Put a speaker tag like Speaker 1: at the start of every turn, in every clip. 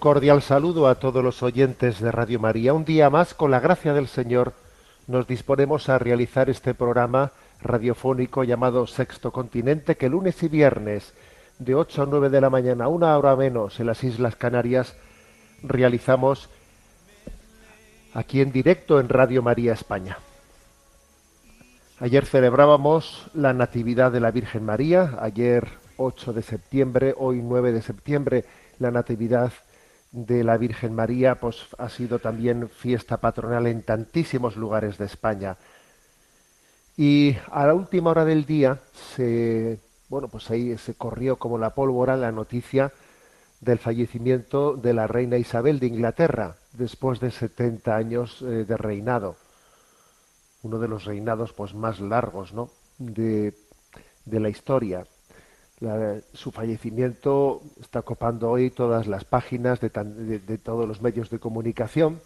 Speaker 1: Cordial saludo a todos los oyentes de Radio María. Un día más, con la gracia del Señor, nos disponemos a realizar este programa radiofónico llamado Sexto Continente, que lunes y viernes, de 8 a 9 de la mañana, una hora menos, en las Islas Canarias, realizamos aquí en directo en Radio María España. Ayer celebrábamos la Natividad de la Virgen María, ayer 8 de septiembre, hoy 9 de septiembre, la Natividad de la Virgen María, pues ha sido también fiesta patronal en tantísimos lugares de España. Y a la última hora del día se, bueno, pues ahí se corrió como la pólvora la noticia del fallecimiento de la reina Isabel de Inglaterra después de 70 años eh, de reinado. Uno de los reinados pues más largos, ¿no? de, de la historia. La- su fallecimiento está copando hoy todas las páginas de, tan- de- todos los medios de comunicación.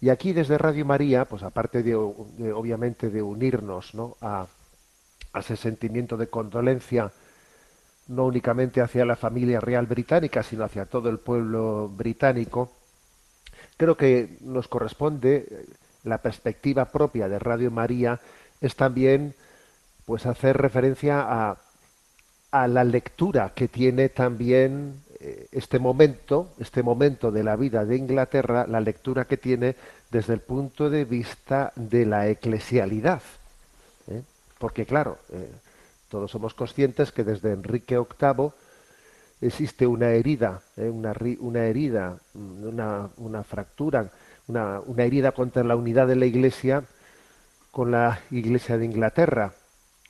Speaker 1: Y aquí desde Radio María, pues aparte de, de, obviamente de unirnos ¿no? a, a ese sentimiento de condolencia, no únicamente hacia la familia real británica, sino hacia todo el pueblo británico, creo que nos corresponde eh, la perspectiva propia de Radio María es también pues hacer referencia a, a la lectura que tiene también eh, este momento, este momento de la vida de Inglaterra, la lectura que tiene desde el punto de vista de la eclesialidad. ¿eh? Porque claro, eh, todos somos conscientes que desde Enrique VIII existe una herida, una, una herida, una, una fractura, una, una herida contra la unidad de la Iglesia con la Iglesia de Inglaterra,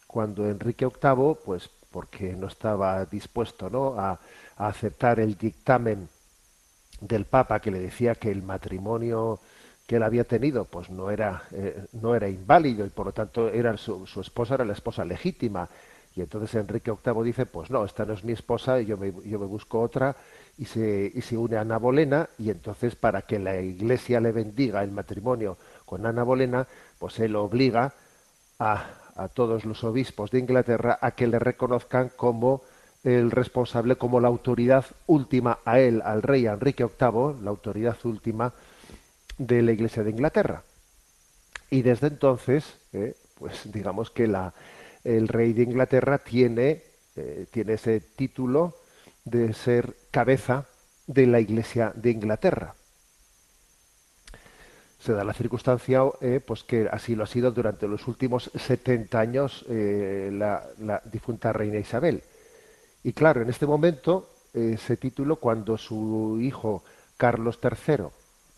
Speaker 1: cuando Enrique VIII, pues porque no estaba dispuesto ¿no? A, aceptar el dictamen del Papa que le decía que el matrimonio que él había tenido pues no era eh, no era inválido y por lo tanto era su, su esposa era la esposa legítima y entonces Enrique VIII dice pues no esta no es mi esposa y yo me, yo me busco otra y se, y se une a Ana Bolena y entonces para que la Iglesia le bendiga el matrimonio con Ana Bolena pues él obliga a, a todos los obispos de Inglaterra a que le reconozcan como el responsable, como la autoridad última a él, al rey Enrique VIII, la autoridad última de la Iglesia de Inglaterra. Y desde entonces, eh, pues digamos que la, el rey de Inglaterra tiene, eh, tiene ese título de ser cabeza de la Iglesia de Inglaterra se da la circunstancia eh, pues que así lo ha sido durante los últimos 70 años eh, la, difunta reina Isabel. Y claro, en este momento, ese título, cuando su hijo Carlos III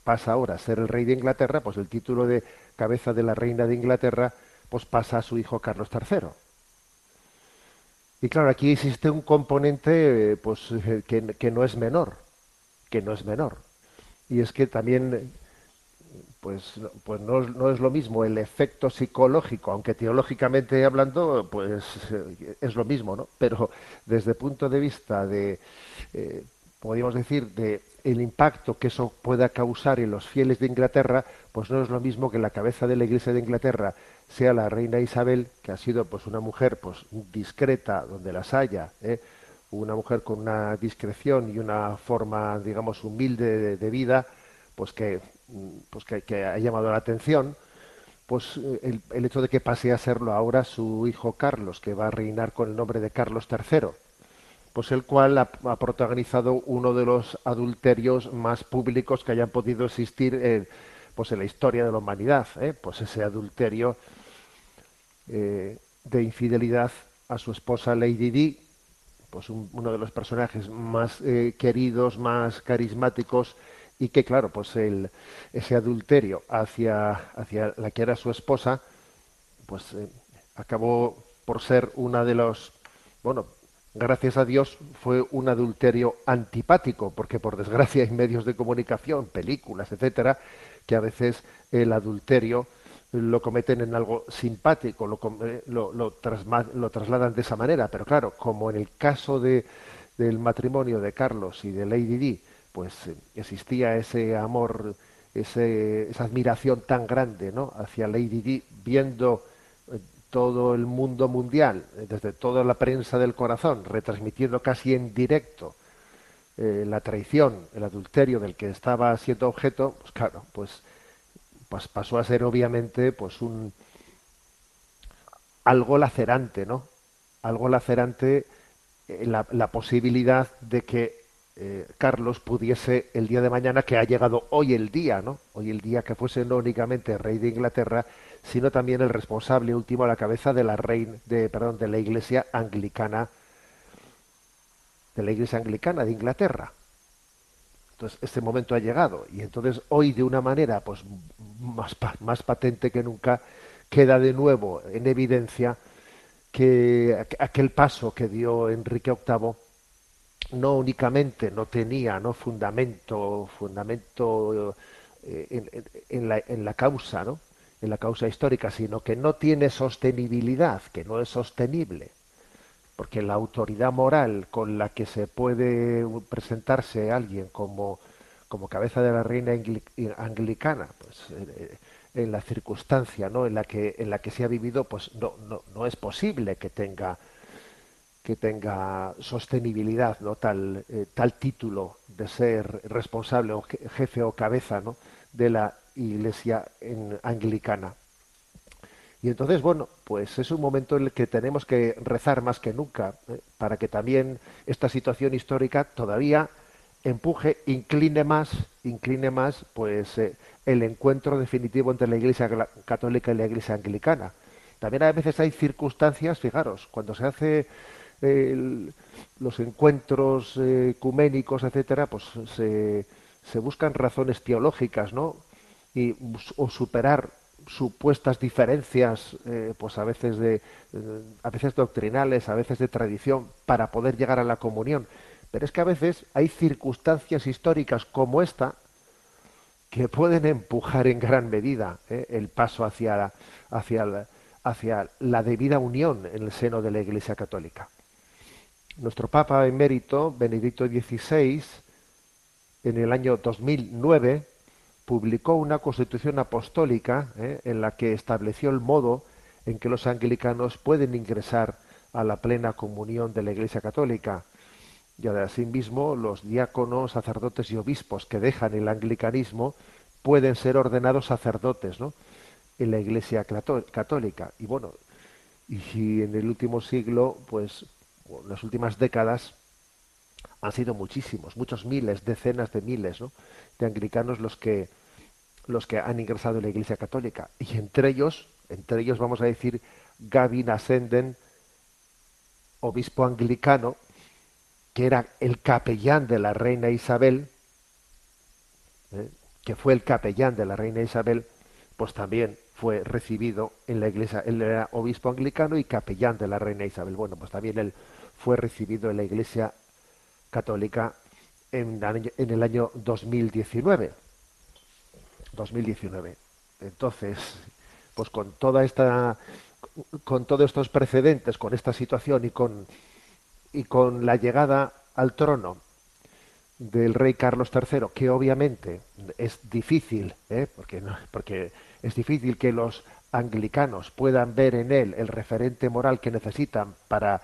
Speaker 1: pasa ahora a ser el rey de Inglaterra, pues el título de cabeza de la reina de Inglaterra, pues pasa a su hijo Carlos III. Y claro, aquí existe un componente eh, pues, que, que no es menor, que no es menor. Y es que también pues, pues no, no es lo mismo el efecto psicológico, aunque teológicamente hablando, pues eh, es lo mismo, ¿no? Pero desde el punto de vista de, eh, podríamos decir, de el impacto que eso pueda causar en los fieles de Inglaterra, pues no es lo mismo que la cabeza de la Iglesia de Inglaterra sea la reina Isabel, que ha sido pues una mujer pues discreta donde las haya, ¿eh? una mujer con una discreción y una forma, digamos, humilde de, vida, pues que, pues que, ha llamado la atención, pues eh, el, hecho de que pase a serlo ahora su hijo Carlos, que va a reinar con el nombre de Carlos III, pues el cual ha, protagonizado uno de los adulterios más públicos que hayan podido existir pues en la historia de la humanidad, ¿eh? pues ese adulterio eh, de infidelidad a su esposa Lady Di, pues un- uno de los personajes más eh, queridos, más carismáticos y que claro, pues el, ese adulterio hacia, hacia la que era su esposa, pues eh, acabó por ser una de los, bueno, gracias a Dios fue un adulterio antipático, porque por desgracia hay medios de comunicación, películas, etcétera, que a veces el adulterio lo cometen en algo simpático, lo, eh, lo, lo trasma- lo trasladan de esa manera, pero claro, como en el caso de, del matrimonio de Carlos y de Lady Di, pues eh, existía ese amor, ese, esa admiración tan grande ¿no? hacia Lady Di, viendo eh, todo el mundo mundial, eh, desde toda la prensa del corazón, retransmitiendo casi en directo la traición, el adulterio del que estaba siendo objeto, pues claro, pues, pues pasó a ser obviamente pues un algo lacerante, ¿no? Algo lacerante la, la posibilidad de que eh, Carlos pudiese el día de mañana, que ha llegado hoy el día, ¿no? Hoy el día que fuese no únicamente rey de Inglaterra, sino también el responsable último a la cabeza de la reina, de, perdón, de la Iglesia anglicana, de la Iglesia anglicana de Inglaterra. Entonces, este momento ha llegado y entonces hoy de una manera pues más, más patente que nunca queda de nuevo en evidencia que aqu- aquel paso que dio Enrique VIII no únicamente no tenía no fundamento fundamento eh, en, la, en la causa no en la causa histórica sino que no tiene sostenibilidad que no es sostenible porque la autoridad moral con la que se puede presentarse alguien como, como cabeza de la reina angli- anglicana, pues eh, en la circunstancia ¿no? en la que en la que se ha vivido, pues no, no, no es posible que tenga que tenga sostenibilidad, ¿no? tal, eh, tal título de ser responsable o je- jefe o cabeza ¿no? de la iglesia anglicana. Y entonces, bueno, pues es un momento en el que tenemos que rezar más que nunca ¿eh? para que también esta situación histórica todavía empuje, incline más, incline más, pues eh, el encuentro definitivo entre la Iglesia católica y la Iglesia anglicana. También a veces hay circunstancias, fijaros, cuando se hace el- los encuentros eh, ecuménicos, etcétera, pues se, buscan razones teológicas, ¿no? Y bus- o superar supuestas diferencias, eh, pues a veces de, eh, a veces doctrinales, a veces de tradición, para poder llegar a la comunión. Pero es que a veces hay circunstancias históricas como esta que pueden empujar en gran medida el paso hacia la, hacia, la, hacia la debida unión en el seno de la Iglesia Católica. Nuestro Papa emérito, Benedicto XVI, en el año 2009, publicó una constitución apostólica eh, en la que estableció el modo en que los anglicanos pueden ingresar a la plena comunión de la Iglesia Católica. Y asimismo, los diáconos, sacerdotes y obispos que dejan el anglicanismo pueden ser ordenados sacerdotes en la Iglesia cató- Católica. Y bueno, y en el último siglo, pues, en las últimas décadas, han sido muchísimos, muchos miles, decenas de miles, de anglicanos los que los que han ingresado en la Iglesia Católica y entre ellos, entre ellos vamos a decir Gavin Ascenden, obispo anglicano, que era el capellán de la reina Isabel, ¿eh? que fue el capellán de la reina Isabel, pues también fue recibido en la iglesia, él era obispo anglicano y capellán de la reina Isabel. Bueno, pues también él fue recibido en la iglesia católica en, el año- en el año 2019. 2019. Entonces, pues con toda esta con todos estos precedentes, con esta situación y con y con la llegada al trono del rey Carlos III, que obviamente es difícil, ¿eh? porque, no- porque es difícil que los anglicanos puedan ver en él el referente moral que necesitan para,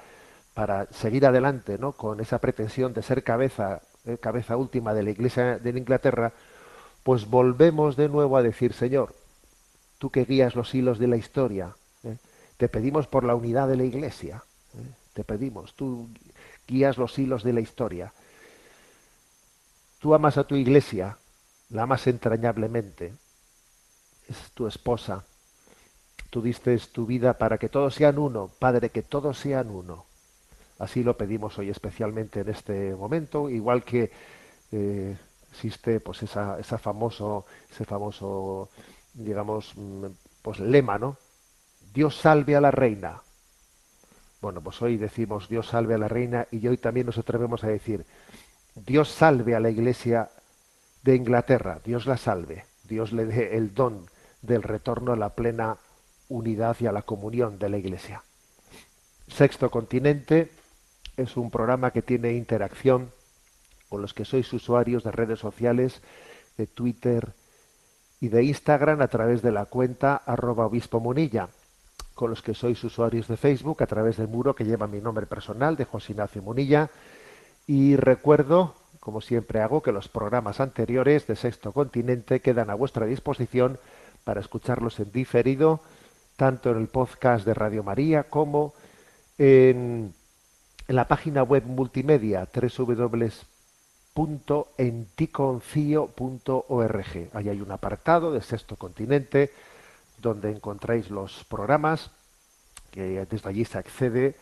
Speaker 1: para seguir adelante ¿no? con esa pretensión de ser cabeza, eh, cabeza última de la Iglesia de Inglaterra, pues volvemos de nuevo a decir, Señor, tú que guías los hilos de la historia, ¿eh? te pedimos por la unidad de la Iglesia, ¿eh? te pedimos, tú guías los hilos de la historia. Tú amas a tu iglesia, la amas entrañablemente, es tu esposa. Tú diste tu vida para que todos sean uno, Padre, que todos sean uno. Así lo pedimos hoy especialmente en este momento, igual que eh, existe pues esa, famoso, ese famoso, digamos, mm, pues lema, ¿no? Dios salve a la reina. Bueno, pues hoy decimos Dios salve a la reina y hoy también nos atrevemos a decir Dios salve a la iglesia de Inglaterra, Dios la salve, Dios le dé el don del retorno a la plena unidad y a la comunión de la iglesia. Sexto Continente es un programa que tiene interacción con los que sois usuarios de redes sociales, de Twitter y de Instagram a través de la cuenta arroba obispo munilla, con los que sois usuarios de Facebook a través del muro que lleva mi nombre personal de José Ignacio Munilla. Y recuerdo, como siempre hago, que los programas anteriores de Sexto Continente quedan a vuestra disposición para escucharlos en diferido, tanto en el podcast de Radio María como en, en la página web multimedia www.enticoncio.org. Ahí hay un apartado de Sexto Continente donde encontráis los programas, desde allí se accede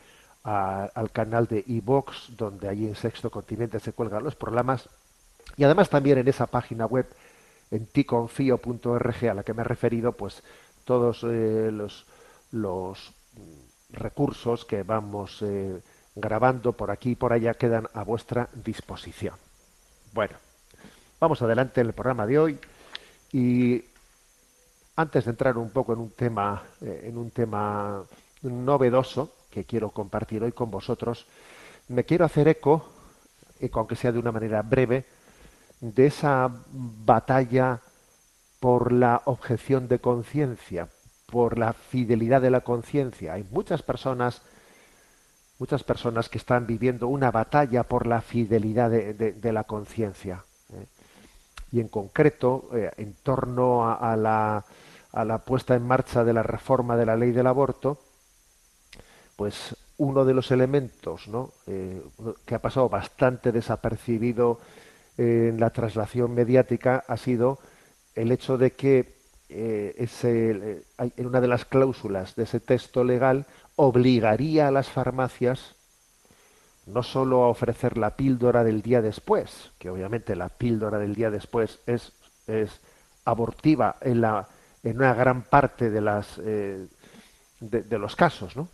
Speaker 1: al canal de iVox, donde allí en Sexto Continente se cuelgan los programas, y además también en esa página web, en ticonfio.org, a la que me he referido, pues todos eh, los, los recursos que vamos eh, grabando por aquí y por allá quedan a vuestra disposición. Bueno, vamos adelante en el programa de hoy y antes de entrar un poco en un tema, eh, en un tema novedoso que quiero compartir hoy con vosotros, me quiero hacer eco, eco aunque sea de una manera breve, de esa batalla por la objeción de conciencia, por la fidelidad de la conciencia. Hay muchas personas, muchas personas que están viviendo una batalla por la fidelidad de, la conciencia. ¿eh? y en concreto eh, en torno a, la, a la puesta en marcha de la reforma de la ley del aborto, pues uno de los elementos ¿no? Eh, que ha pasado bastante desapercibido en la traslación mediática ha sido el hecho de que ese, hay- en una de las cláusulas de ese texto legal obligaría a las farmacias no solo a ofrecer la píldora del día después, que obviamente la píldora del día después es, es abortiva en, la, en una gran parte de, las, eh, de, los casos, ¿no?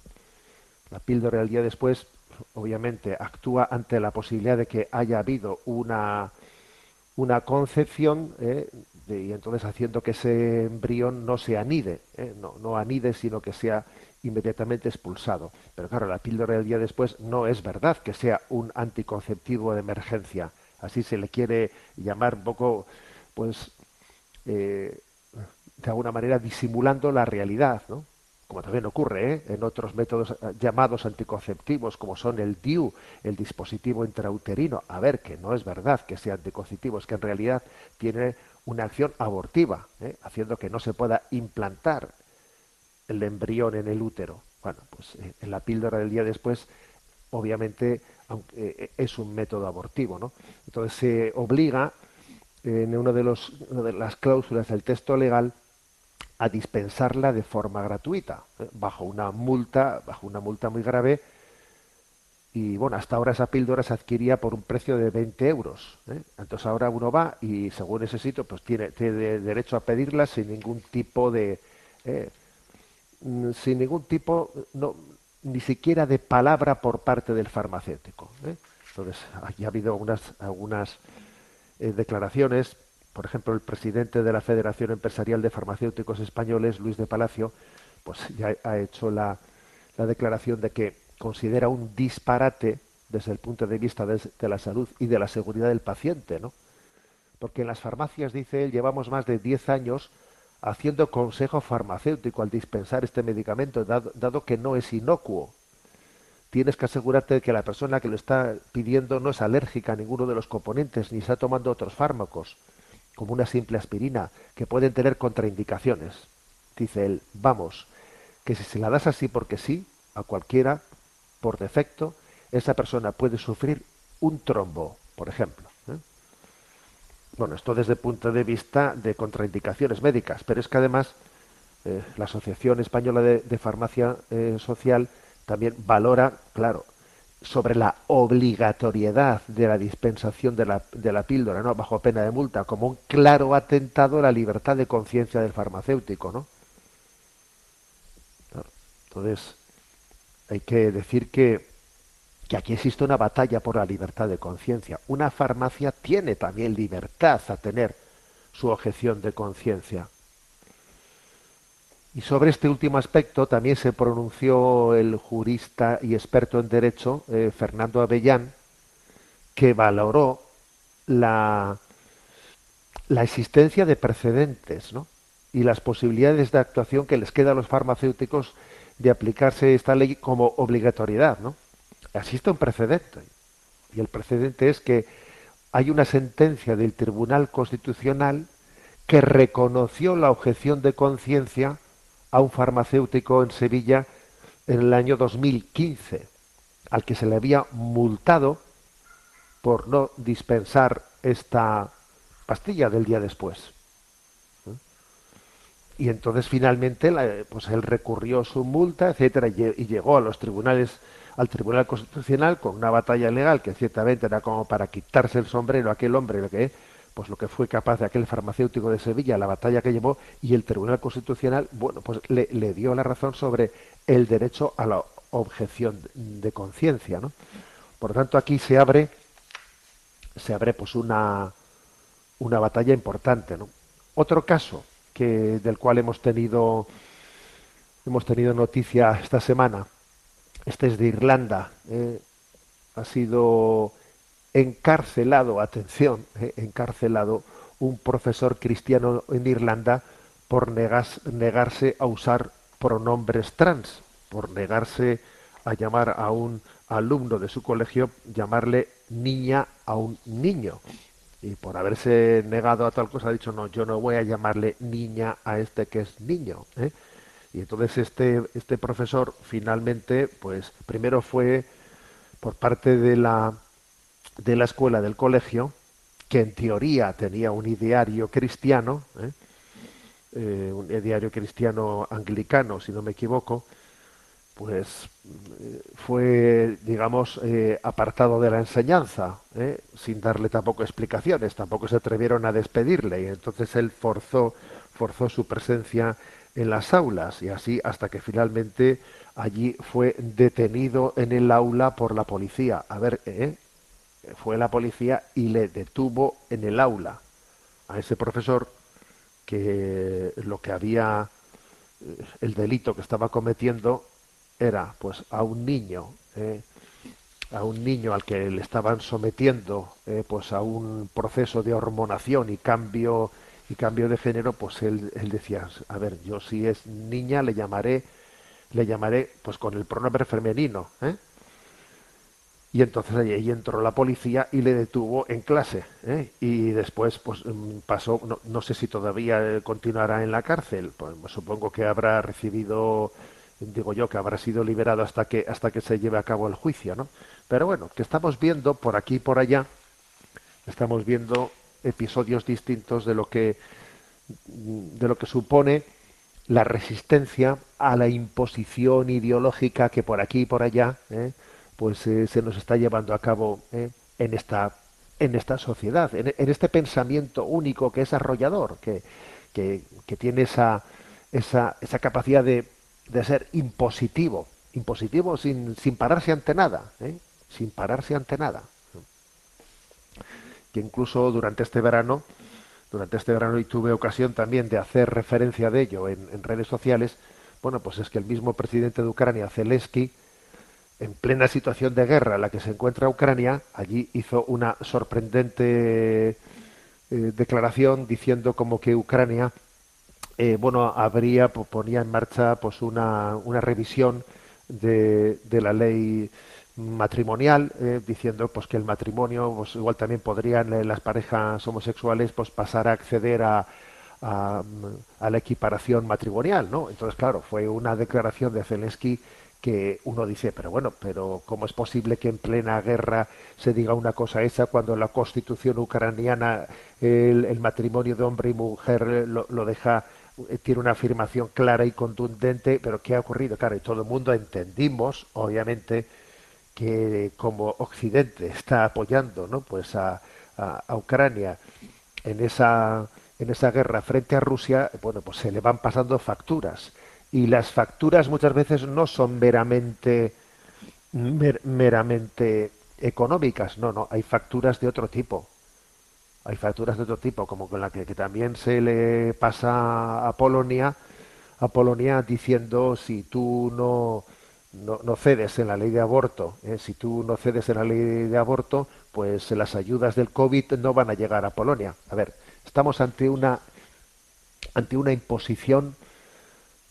Speaker 1: La píldora del día después, obviamente, actúa ante la posibilidad de que haya habido una, una concepción ¿eh? y entonces haciendo que ese embrión no se anide, ¿eh? no, no anide, sino que sea inmediatamente expulsado. Pero claro, la píldora del día después no es verdad que sea un anticonceptivo de emergencia. Así se le quiere llamar un poco, pues, eh, de alguna manera disimulando la realidad, ¿no? Como también ocurre ¿eh? en otros métodos eh, llamados anticonceptivos, como son el DIU, el dispositivo intrauterino. A ver, que no es verdad que sea anticonceptivo, es que en realidad tiene una acción abortiva, ¿eh? haciendo que no se pueda implantar el embrión en el útero. Bueno, pues eh, en la píldora del día después, obviamente, aunque, eh, es un método abortivo, ¿no? Entonces se obliga eh, en uno de los una de las cláusulas del texto legal a dispensarla de forma gratuita, ¿eh? bajo una multa, bajo una multa muy grave. Y bueno, hasta ahora esa píldora se adquiría por un precio de 20 euros. ¿eh? Entonces ahora uno va y según ese sitio, pues tiene, tiene derecho a pedirla sin ningún tipo de, eh, sin ningún tipo, no, ni siquiera de palabra por parte del farmacéutico. ¿eh? Entonces, aquí ha habido algunas, algunas eh, declaraciones, por ejemplo, el presidente de la Federación Empresarial de Farmacéuticos Españoles, Luis de Palacio, pues ya ha hecho la, la declaración de que considera un disparate desde el punto de vista de, de la salud y de la seguridad del paciente, ¿no? Porque en las farmacias, dice él, llevamos más de 10 años haciendo consejo farmacéutico al dispensar este medicamento, dado, dado que no es inocuo. Tienes que asegurarte de que la persona que lo está pidiendo no es alérgica a ninguno de los componentes ni está tomando otros fármacos, como una simple aspirina, que pueden tener contraindicaciones. Dice él, vamos, que si se la das así porque sí, a cualquiera, por defecto, esa persona puede sufrir un trombo, por ejemplo. Bueno, esto desde el punto de vista de contraindicaciones médicas, pero es que además eh, la Asociación Española de, de Farmacia eh, Social también valora, claro, sobre la obligatoriedad de la dispensación de la, de la píldora, ¿no? bajo pena de multa, como un claro atentado a la libertad de conciencia del farmacéutico, ¿no? Entonces, hay que decir que, que aquí existe una batalla por la libertad de conciencia. Una farmacia tiene también libertad a tener su objeción de conciencia. Y sobre este último aspecto también se pronunció el jurista y experto en derecho, eh, Fernando Avellán, que valoró la, la existencia de precedentes ¿no? y las posibilidades de actuación que les queda a los farmacéuticos de aplicarse esta ley como obligatoriedad. ¿no? Existe un precedente. Y el precedente es que hay una sentencia del Tribunal Constitucional que reconoció la objeción de conciencia a un farmacéutico en Sevilla en el año 2015, al que se le había multado por no dispensar esta pastilla del día después. Y entonces finalmente pues él recurrió su multa, etcétera, y llegó a los tribunales, al Tribunal Constitucional con una batalla legal que ciertamente era como para quitarse el sombrero a aquel hombre lo que pues lo que fue capaz de aquel farmacéutico de Sevilla, la batalla que llevó, y el Tribunal Constitucional, bueno, pues le, dio la razón sobre el derecho a la objeción de conciencia, ¿no? Por lo tanto, aquí se abre, se abre pues una, una batalla importante, ¿no? Otro caso que, del cual hemos tenido, hemos tenido noticia esta semana, este es de Irlanda, ¿eh? ha sido encarcelado, atención, eh, encarcelado un profesor cristiano en Irlanda por negarse a usar pronombres trans, por negarse a llamar a un alumno de su colegio, llamarle niña a un niño. Y por haberse negado a tal cosa ha dicho, no, yo no voy a llamarle niña a este que es niño. ¿eh? Y entonces este, este profesor finalmente, pues primero fue por parte de la de la escuela del colegio, que en teoría tenía un ideario cristiano, ¿eh? Eh, un ideario cristiano anglicano, si no me equivoco, pues eh, fue, digamos, apartado de la enseñanza, sin darle tampoco explicaciones, tampoco se atrevieron a despedirle, y entonces él forzó, forzó su presencia en las aulas, y así hasta que finalmente allí fue detenido en el aula por la policía. A ver, ¿eh? fue la policía y le detuvo en el aula a ese profesor que lo que había el delito que estaba cometiendo era pues a un niño eh, a un niño al que le estaban sometiendo eh, pues a un proceso de hormonación y cambio y cambio de género pues él, él decía a ver yo si es niña le llamaré le llamaré pues con el pronombre femenino ¿eh? y entonces ahí entró la policía y le detuvo en clase ¿eh? y después pues mm, pasó no, sé si todavía eh, continuará en la cárcel pues, supongo que habrá recibido digo yo que habrá sido liberado hasta que hasta que se lleve a cabo el juicio no pero bueno que estamos viendo por aquí y por allá estamos viendo episodios distintos de lo que de lo que supone la resistencia a la imposición ideológica que por aquí y por allá ¿eh? pues eh, se nos está llevando a cabo eh, en esta en esta sociedad, en, este pensamiento único que es arrollador, que, que, tiene esa, esa, esa capacidad de, de, ser impositivo, impositivo sin, sin pararse ante nada, sin pararse ante nada. Que incluso durante este verano, durante este verano y tuve ocasión también de hacer referencia de ello en, redes sociales, bueno, pues es que el mismo presidente de Ucrania, Zelensky, en plena situación de guerra en la que se encuentra Ucrania, allí hizo una sorprendente eh, declaración diciendo como que Ucrania eh, bueno habría ponía en marcha pues una, una revisión de, de, la ley matrimonial eh, diciendo pues que el matrimonio pues igual también podrían las parejas homosexuales pues pasar a acceder a, a, la equiparación matrimonial no entonces claro fue una declaración de Zelensky que uno dice, pero bueno, pero ¿cómo es posible que en plena guerra se diga una cosa esa cuando la constitución ucraniana el, matrimonio de hombre y mujer lo, deja, eh, tiene una afirmación clara y contundente, pero ¿qué ha ocurrido? Claro, y todo el mundo entendimos, obviamente, que como Occidente está apoyando ¿no? pues a, a, Ucrania en esa en esa guerra frente a Rusia, bueno, pues se le van pasando facturas. Y las facturas muchas veces no son meramente, mer- meramente económicas, no, no, hay facturas de otro tipo. Hay facturas de otro tipo, como con la que, que también se le pasa a Polonia, a Polonia diciendo si tú no, no, no cedes en la ley de aborto, ¿eh? si tú no cedes en la ley de aborto, pues las ayudas del COVID no van a llegar a Polonia. A ver, estamos ante una ante una imposición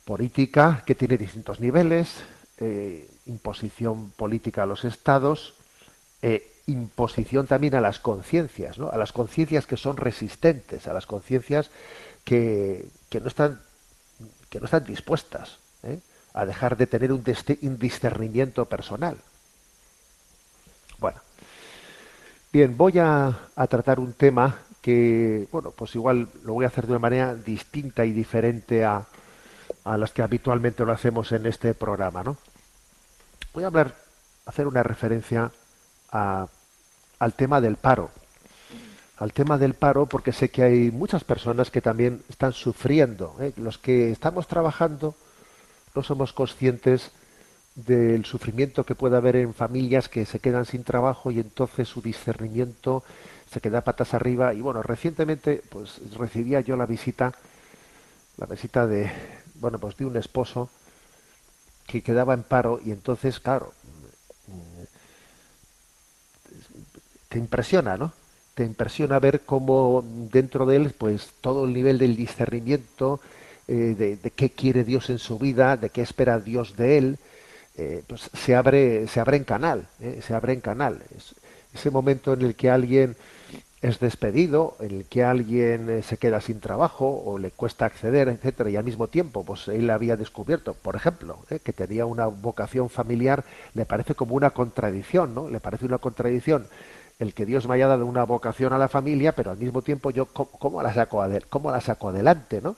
Speaker 1: política que tiene distintos niveles, eh, imposición política a los estados, eh, imposición también a las conciencias, ¿no? a las conciencias que son resistentes, a las conciencias que, que no están que no están dispuestas. A dejar de tener un, discernimiento personal. Bueno, bien, voy a, a tratar un tema que, bueno, pues igual lo voy a hacer de una manera distinta y diferente a, a las que habitualmente lo hacemos en este programa, ¿no? Voy a hablar, hacer una referencia a- al tema del paro. Al tema del paro, porque sé que hay muchas personas que también están sufriendo. ¿eh? Los que estamos trabajando no somos conscientes del sufrimiento que puede haber en familias que se quedan sin trabajo y entonces su discernimiento se queda patas arriba. Y bueno, recientemente pues recibía yo la visita, la visita de, bueno, pues de un esposo que quedaba en paro y entonces, claro, te impresiona, ¿no? Te impresiona ver cómo dentro de él, pues todo el nivel del discernimiento, eh, de, de qué quiere Dios en su vida, de qué espera Dios de él, eh, pues se abre, se abre en canal, ¿eh? se abre en canal. Es ese momento en el que alguien es despedido, en el que alguien eh, se queda sin trabajo o le cuesta acceder, etcétera, y al mismo tiempo, pues él había descubierto, por ejemplo, ¿eh? que tenía una vocación familiar, le parece como una contradicción, ¿no? Le parece una contradicción el que Dios me haya dado una vocación a la familia, pero al mismo tiempo yo cómo, la saco cómo la saco adelante, ¿no?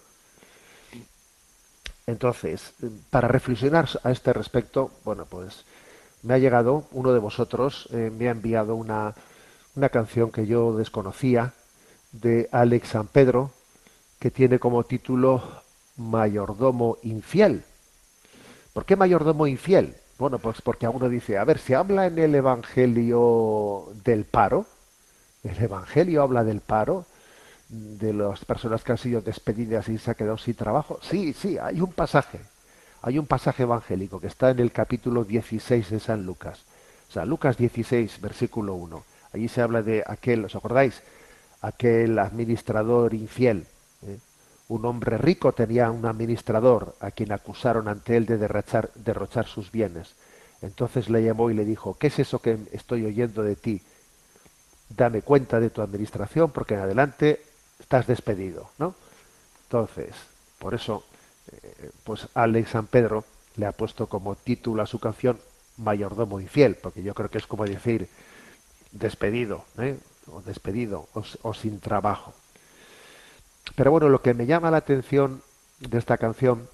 Speaker 1: Entonces, para reflexionar a este respecto, bueno, pues me ha llegado, uno de vosotros eh, me ha enviado una, una canción que yo desconocía de Alex San Pedro, que tiene como título Mayordomo infiel. ¿Por qué mayordomo infiel? Bueno, pues porque uno dice, a ver, se habla en el Evangelio del paro, el Evangelio habla del paro, de las personas que han sido despedidas y se han quedado sin trabajo. Sí, sí, hay un pasaje, hay un pasaje evangélico que está en el capítulo 16 de San Lucas. O sea, Lucas 16, versículo 1. Allí se habla de aquel, ¿os acordáis? Aquel administrador infiel. ¿eh? Un hombre rico tenía un administrador a quien acusaron ante él de derrochar, derrochar sus bienes. Entonces le llamó y le dijo, ¿qué es eso que estoy oyendo de ti? Dame cuenta de tu administración porque en adelante estás despedido, ¿no? Entonces, por eso, eh, pues Alex San Pedro le ha puesto como título a su canción Mayordomo infiel, porque yo creo que es como decir despedido, ¿eh? o despedido, o, sin trabajo. Pero bueno, lo que me llama la atención de esta canción,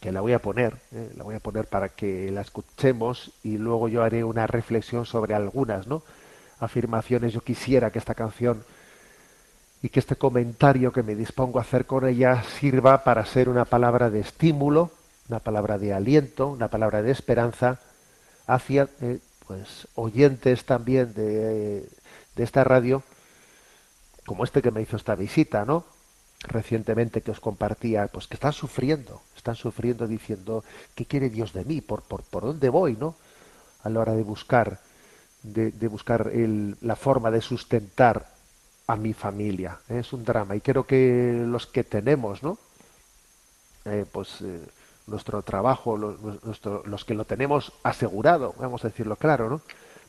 Speaker 1: que la voy a poner, ¿eh? la voy a poner para que la escuchemos y luego yo haré una reflexión sobre algunas, ¿no? afirmaciones. Yo quisiera que esta canción y que este comentario que me dispongo a hacer con ella sirva para ser una palabra de estímulo, una palabra de aliento, una palabra de esperanza hacia eh, pues oyentes también de, de esta radio, como este que me hizo esta visita, ¿no? Recientemente que os compartía, pues que están sufriendo, están sufriendo diciendo, ¿qué quiere Dios de mí? ¿Por, por, por dónde voy, no? A la hora de buscar, de, de buscar el, la forma de sustentar a mi familia. ¿eh? Es un drama. Y creo que los que tenemos, ¿no? Eh, pues eh, nuestro trabajo, los, nuestro, los que lo tenemos asegurado, vamos a decirlo claro, ¿no?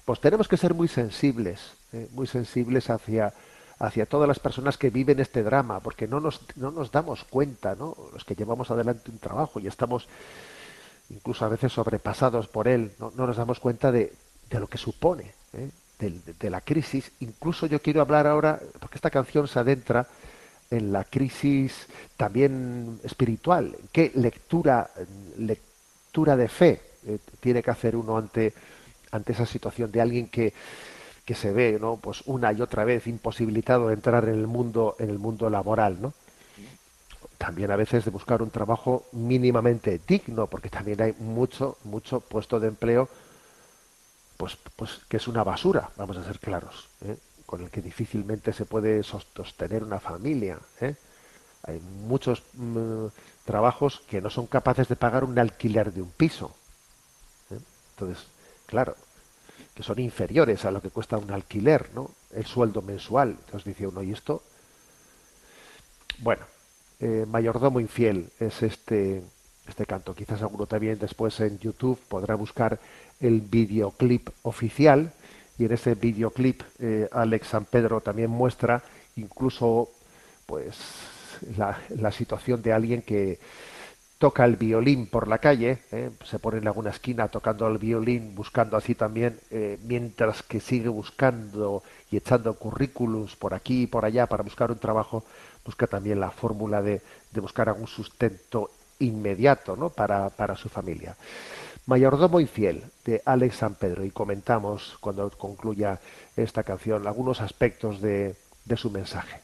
Speaker 1: Pues tenemos que ser muy sensibles, ¿eh? muy sensibles hacia, hacia todas las personas que viven este drama, porque no nos, no nos damos cuenta, ¿no? Los que llevamos adelante un trabajo y estamos incluso a veces sobrepasados por él, no, no nos damos cuenta de, de lo que supone. De, de, la crisis. Incluso yo quiero hablar ahora, porque esta canción se adentra en la crisis también espiritual. ¿Qué lectura, lectura de fe eh, tiene que hacer uno ante, ante esa situación de alguien que, que se ve, ¿no? Pues una y otra vez imposibilitado de entrar en el mundo, en el mundo laboral, ¿no? También a veces de buscar un trabajo mínimamente digno, porque también hay mucho, mucho puesto de empleo, pues, pues que es una basura, vamos a ser claros, ¿eh? con el que difícilmente se puede sostener una familia. ¿eh? Hay muchos mm, trabajos que no son capaces de pagar un alquiler de un piso. ¿eh? Entonces, claro, que son inferiores a lo que cuesta un alquiler, ¿no? El sueldo mensual. Entonces dice uno, ¿y esto? Bueno, Mayordomo infiel es este, este canto. Quizás alguno también después en YouTube podrá buscar el videoclip oficial y en ese videoclip eh, Alex San Pedro también muestra incluso pues la, la situación de alguien que toca el violín por la calle, ¿eh? se pone en alguna esquina tocando el violín, buscando así también, eh, mientras que sigue buscando y echando currículums por aquí y por allá para buscar un trabajo, busca también la fórmula de, de buscar algún sustento inmediato ¿no? para, para su familia. Mayordomo infiel de Alex San Pedro y comentamos cuando concluya esta canción algunos aspectos de, de su mensaje.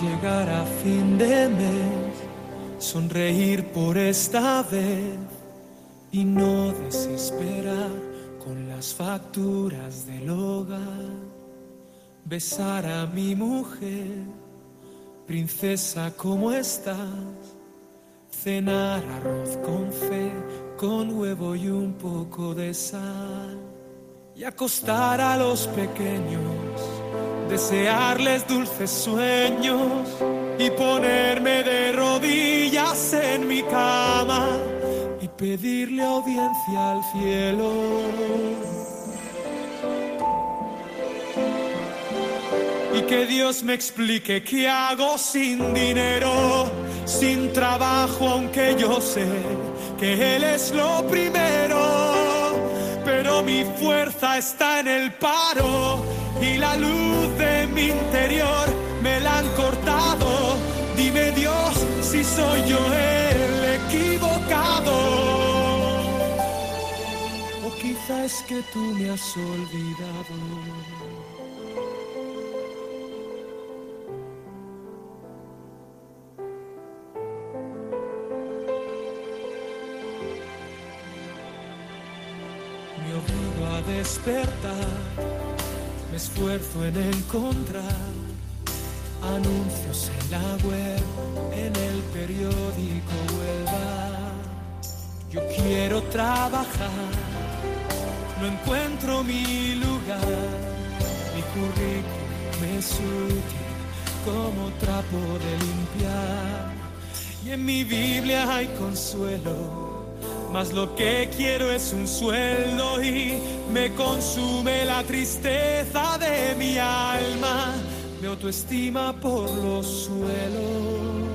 Speaker 2: Llegar a fin de mes, sonreír por esta vez y no desesperar con las facturas del hogar. Besar a mi mujer, princesa, ¿cómo estás? Cenar arroz con fe, con huevo y un poco de sal. Y acostar a los pequeños, desearles dulces sueños y ponerme de rodillas en mi cama pedirle audiencia al cielo. Y que Dios me explique qué hago sin dinero, sin trabajo, aunque yo sé que Él es lo primero. Pero mi fuerza está en el paro y la luz de mi interior me la han cortado. Dime Dios si soy yo el Quizá es que tú me has olvidado. Me obligo a despertar, me esfuerzo en encontrar anuncios en la web, en el periódico Huelva. Yo quiero trabajar, no encuentro mi lugar, mi currículum es útil como trapo de limpiar. Y en mi Biblia hay consuelo mas lo que quiero es un sueldo y me consume la tristeza de mi alma, mi autoestima por los suelos.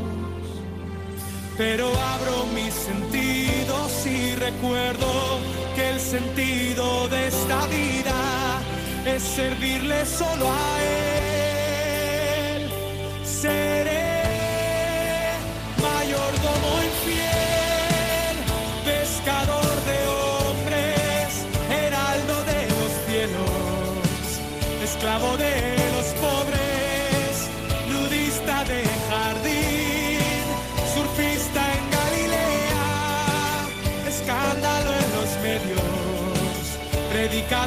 Speaker 2: Pero abro mis sentidos y recuerdo que el sentido de esta vida es servirle solo a Él. Seré mayordomo infiel pescador de hombres, heraldo de los cielos, esclavo de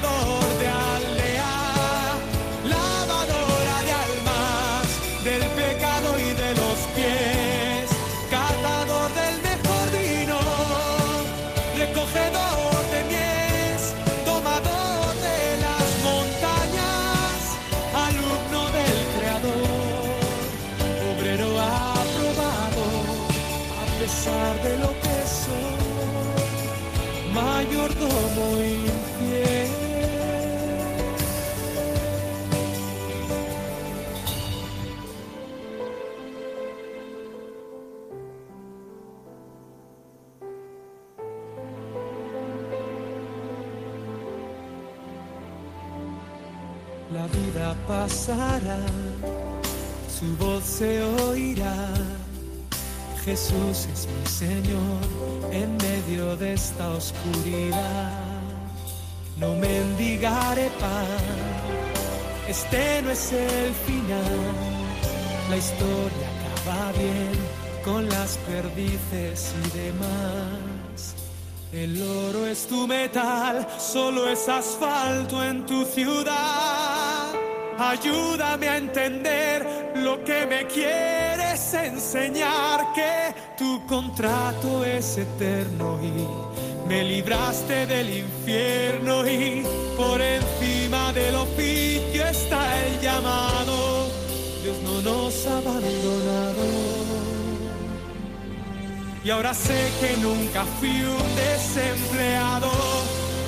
Speaker 2: predicador su voz se oirá. Jesús es mi Señor en medio de esta oscuridad. No mendigaré pan, este no es el final. La historia acaba bien con las perdices y demás. El oro es tu metal, solo es asfalto en tu ciudad. Ayúdame a entender lo que me quieres enseñar, que tu contrato es eterno y me libraste del infierno y por encima del oficio está el llamado. Dios no nos ha abandonado. Y ahora sé que nunca fui un desempleado,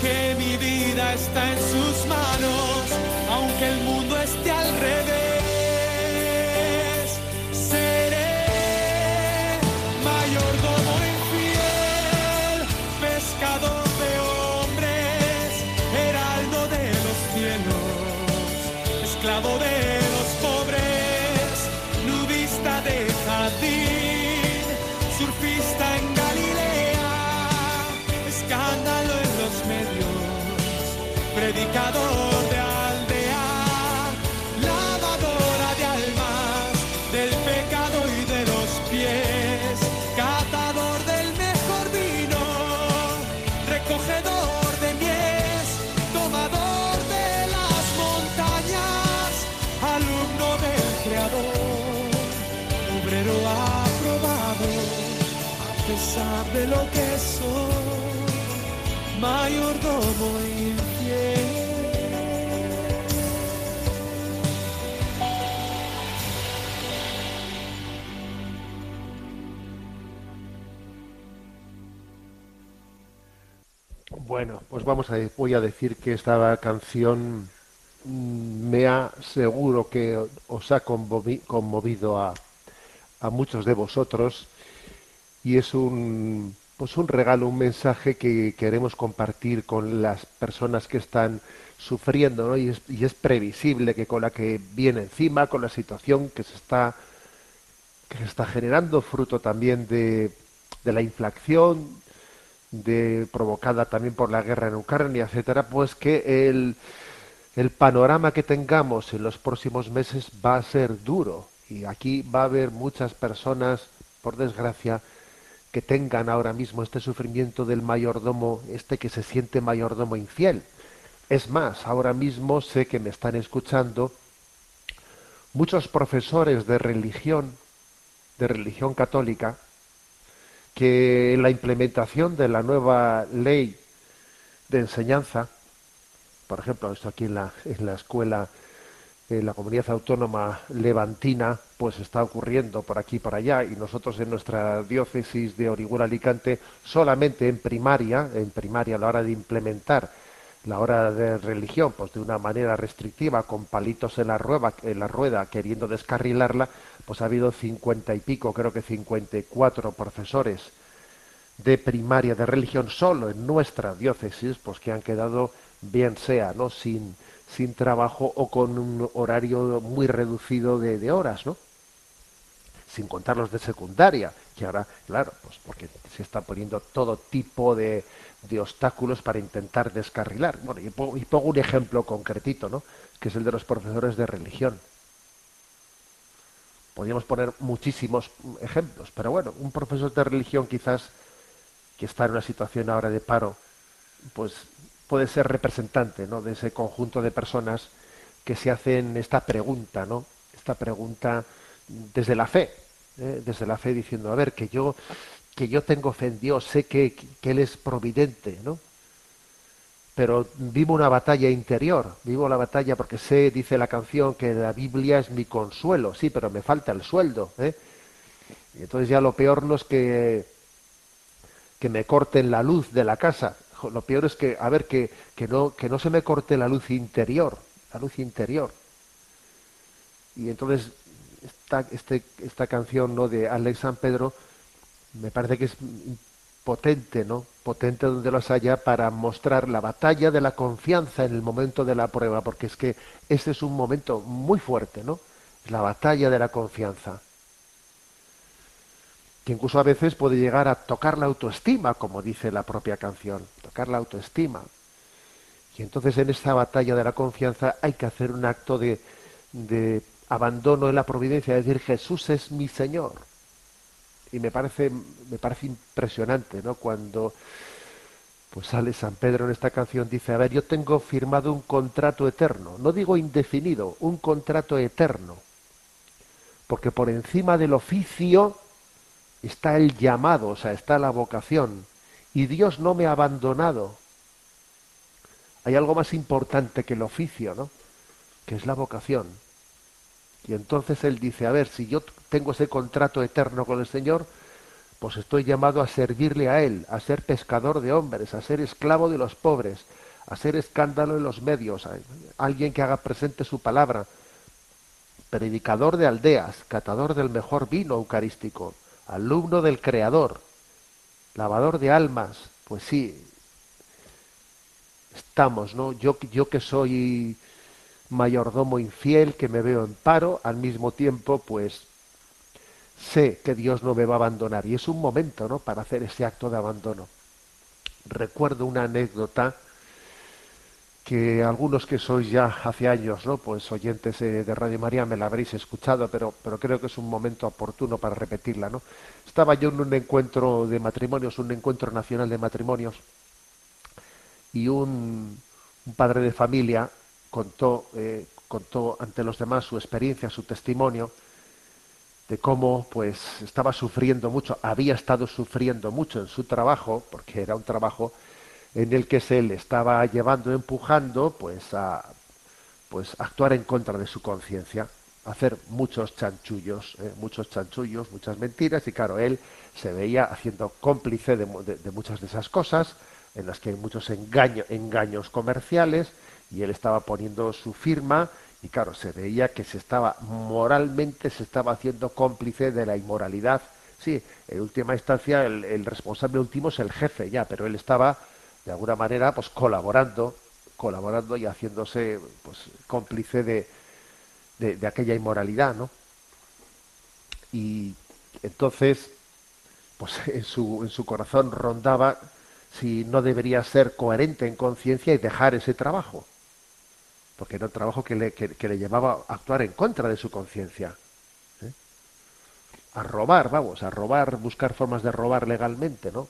Speaker 2: que mi vida está en sus manos, aunque el mundo esté al revés. Seré mayordomo infiel, pescador de hombres, heraldo de los cielos, esclavo de predicador de aldea, lavadora de almas, del pecado y de los pies, catador del mejor vino, recogedor de mies, tomador de las montañas, alumno del creador, obrero aprobado, a pesar de lo que soy, mayordomo infiel.
Speaker 1: Bueno, pues vamos a voy a decir que esta canción mm, me ha seguro que os ha conmovi- conmovido a, a muchos de vosotros y es un pues un regalo, un mensaje que queremos compartir con las personas que están sufriendo, ¿no? Y es, y es previsible que con la que viene encima, con la situación que se está que se está generando, fruto también de, de la inflación, de, provocada también por la guerra en Ucrania, etcétera, pues que el, el panorama que tengamos en los próximos meses va a ser duro. Y aquí va a haber muchas personas, por desgracia, que tengan ahora mismo este sufrimiento del mayordomo, este que se siente mayordomo infiel. Es más, ahora mismo sé que me están escuchando muchos profesores de religión, de religión católica, que la implementación de la nueva ley de enseñanza, por ejemplo, esto aquí en la, en la escuela, en la comunidad autónoma levantina, pues está ocurriendo por aquí y por allá, y nosotros en nuestra diócesis de Orihuela Alicante, solamente en primaria, en primaria a la hora de implementar la hora de religión, pues de una manera restrictiva, con palitos en la rueda, en la rueda queriendo descarrilarla, pues ha habido cincuenta y pico, creo que cincuenta y cuatro profesores de primaria de religión solo en nuestra diócesis, pues que han quedado bien sea, ¿no? Sin, sin trabajo o con un horario muy reducido de, de horas, ¿no? Sin contar los de secundaria, que ahora, claro, pues porque se está poniendo todo tipo de, de obstáculos para intentar descarrilar. Bueno, y pongo, y pongo un ejemplo concretito, ¿no? Que es el de los profesores de religión. Podríamos poner muchísimos ejemplos, pero bueno, un profesor de religión quizás que está en una situación ahora de paro, pues puede ser representante ¿no? de ese conjunto de personas que se hacen esta pregunta, ¿no? Esta pregunta desde la fe, ¿eh? desde la fe diciendo, a ver, que yo, que yo tengo fe en Dios, sé que, que Él es providente, ¿no? Pero vivo una batalla interior, vivo la batalla porque sé, dice la canción, que la Biblia es mi consuelo, sí, pero me falta el sueldo, ¿eh? Y entonces ya lo peor no es que que me corten la luz de la casa. Lo peor es que, a ver, que, que, no, que no se me corte la luz interior, la luz interior. Y entonces esta, este, esta canción ¿no? de Alex San Pedro me parece que es potente, ¿no? Potente donde los haya para mostrar la batalla de la confianza en el momento de la prueba, porque es que este es un momento muy fuerte, ¿no? La batalla de la confianza. Que incluso a veces puede llegar a tocar la autoestima, como dice la propia canción, tocar la autoestima. Y entonces en esta batalla de la confianza hay que hacer un acto de, de abandono en la providencia, es decir, Jesús es mi Señor y me parece me parece impresionante no cuando pues sale San Pedro en esta canción dice a ver yo tengo firmado un contrato eterno no digo indefinido un contrato eterno. Porque por encima del oficio está el llamado o sea está la vocación. Y Dios no me ha abandonado. Hay algo más importante que el oficio no que es la vocación y entonces él dice, a ver, si yo tengo ese contrato eterno con el Señor, pues estoy llamado a servirle a Él, a ser pescador de hombres, a ser esclavo de los pobres, a ser escándalo en los medios, a alguien que haga presente su palabra, predicador de aldeas, catador del mejor vino eucarístico, alumno del Creador, lavador de almas, pues sí, estamos, ¿no? Yo, yo que soy mayordomo infiel, que me veo en paro, al mismo tiempo, pues sé que Dios no me va a abandonar. Y es un momento, ¿no?, para hacer ese acto de abandono. Recuerdo una anécdota que algunos que sois ya hace años, ¿no? Pues oyentes de Radio María me la habréis escuchado, pero, pero creo que es un momento oportuno para repetirla, ¿no? Estaba yo en un encuentro de matrimonios, un encuentro nacional de matrimonios, y un, un padre de familia contó, eh, contó ante los demás su experiencia, su testimonio de cómo pues estaba sufriendo mucho, había estado sufriendo mucho en su trabajo, porque era un trabajo en el que se le estaba llevando, empujando, pues a pues actuar en contra de su conciencia, hacer muchos chanchullos, eh, muchos chanchullos, muchas mentiras, y claro, él se veía haciendo cómplice de, muchas de esas cosas, en las que hay muchos engaños comerciales, y él estaba poniendo su firma y claro, se veía que se estaba moralmente se estaba haciendo cómplice de la inmoralidad. Sí, en última instancia el, responsable último es el jefe ya, pero él estaba de alguna manera pues colaborando, colaborando y haciéndose pues cómplice de, de, de aquella inmoralidad, ¿no? Y entonces, pues en su, en su corazón rondaba si no debería ser coherente en conciencia y dejar ese trabajo porque era un trabajo que le, que, le llevaba a actuar en contra de su conciencia. ¿eh? A robar, vamos, a robar, buscar formas de robar legalmente, ¿no?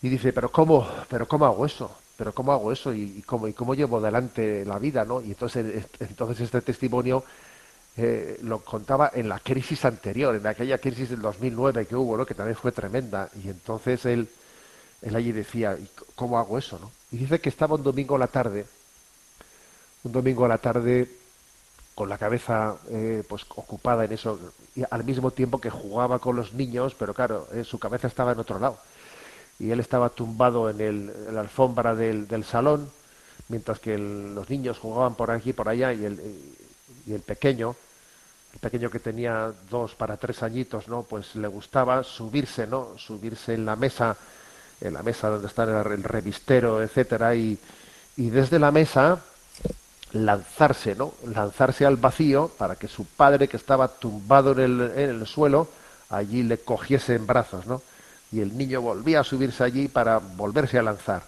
Speaker 1: Y dice, pero ¿cómo, pero cómo hago eso? ¿Pero cómo hago eso? ¿Y, cómo, y cómo llevo adelante la vida, no? Y entonces, entonces este testimonio eh, lo contaba en la crisis anterior, en aquella crisis del 2009 que hubo, ¿no? Que también fue tremenda. Y entonces él, él allí decía, ¿cómo hago eso, no? Y dice que estaba un domingo a la tarde un domingo a la tarde con la cabeza eh, pues ocupada en eso y al mismo tiempo que jugaba con los niños pero claro eh, su cabeza estaba en otro lado. Y él estaba tumbado en, el, la alfombra del, salón mientras que los niños jugaban por aquí y por allá y el, y el pequeño el pequeño que tenía dos para tres añitos no pues le gustaba subirse no subirse en la mesa en la mesa donde está el, revistero etcétera y, y desde la mesa lanzarse, ¿no? Lanzarse al vacío para que su padre, que estaba tumbado en el, en el suelo, allí le cogiese en brazos, ¿no? Y el niño volvía a subirse allí para volverse a lanzar.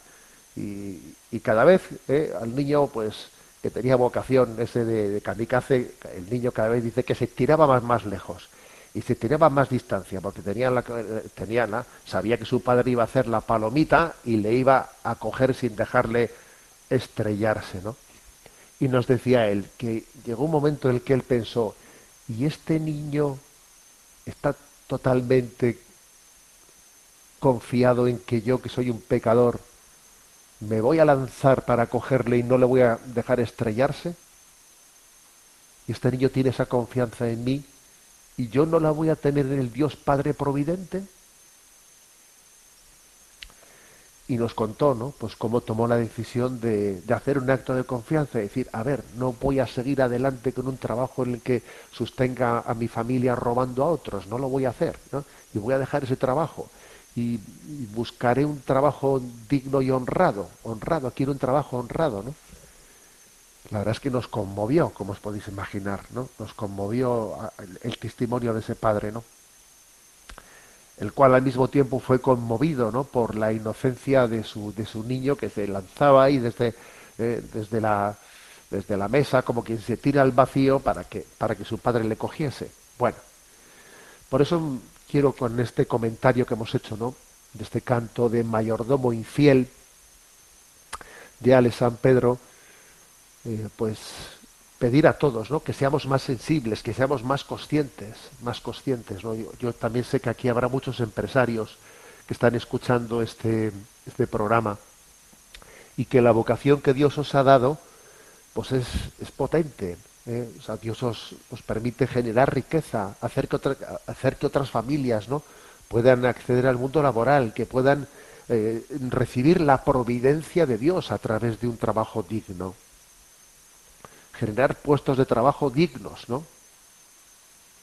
Speaker 1: Y, y cada vez ¿eh? al niño, pues, que tenía vocación ese de, de el niño cada vez dice que se tiraba más, más lejos y se tiraba más distancia porque tenía la, tenía la, sabía que su padre iba a hacer la palomita y le iba a coger sin dejarle estrellarse, ¿no? Y nos decía él que llegó un momento en el que él pensó, ¿y este niño está totalmente confiado en que yo, que soy un pecador, me voy a lanzar para cogerle y no le voy a dejar estrellarse? Y este niño tiene esa confianza en mí y yo no la voy a tener en el Dios Padre Providente y nos contó, ¿no? Pues cómo tomó la decisión de, de, hacer un acto de confianza, y decir, a ver, no voy a seguir adelante con un trabajo en el que sostenga a mi familia robando a otros, no lo voy a hacer, ¿no? Y voy a dejar ese trabajo y, buscaré un trabajo digno y honrado, honrado, quiero un trabajo honrado, ¿no? La verdad es que nos conmovió, como os podéis imaginar, ¿no? Nos conmovió el, el testimonio de ese padre, ¿no? El cual al mismo tiempo fue conmovido, ¿no? Por la inocencia de su, de su niño que se lanzaba ahí desde, eh, desde la desde la mesa, como quien se tira al vacío para que, para que su padre le cogiese. Bueno, por eso quiero con este comentario que hemos hecho, ¿no? De este canto de mayordomo infiel de Ale San Pedro, eh, pues pedir a todos, ¿no? Que seamos más sensibles, que seamos más conscientes, más conscientes, ¿no? Yo, también sé que aquí habrá muchos empresarios que están escuchando este, este programa y que la vocación que Dios os ha dado, pues es, es potente. ¿eh? Dios os, os permite generar riqueza, hacer que, hacer que otras familias ¿no? puedan acceder al mundo laboral, que puedan eh, recibir la providencia de Dios a través de un trabajo digno. Generar puestos de trabajo dignos, ¿no?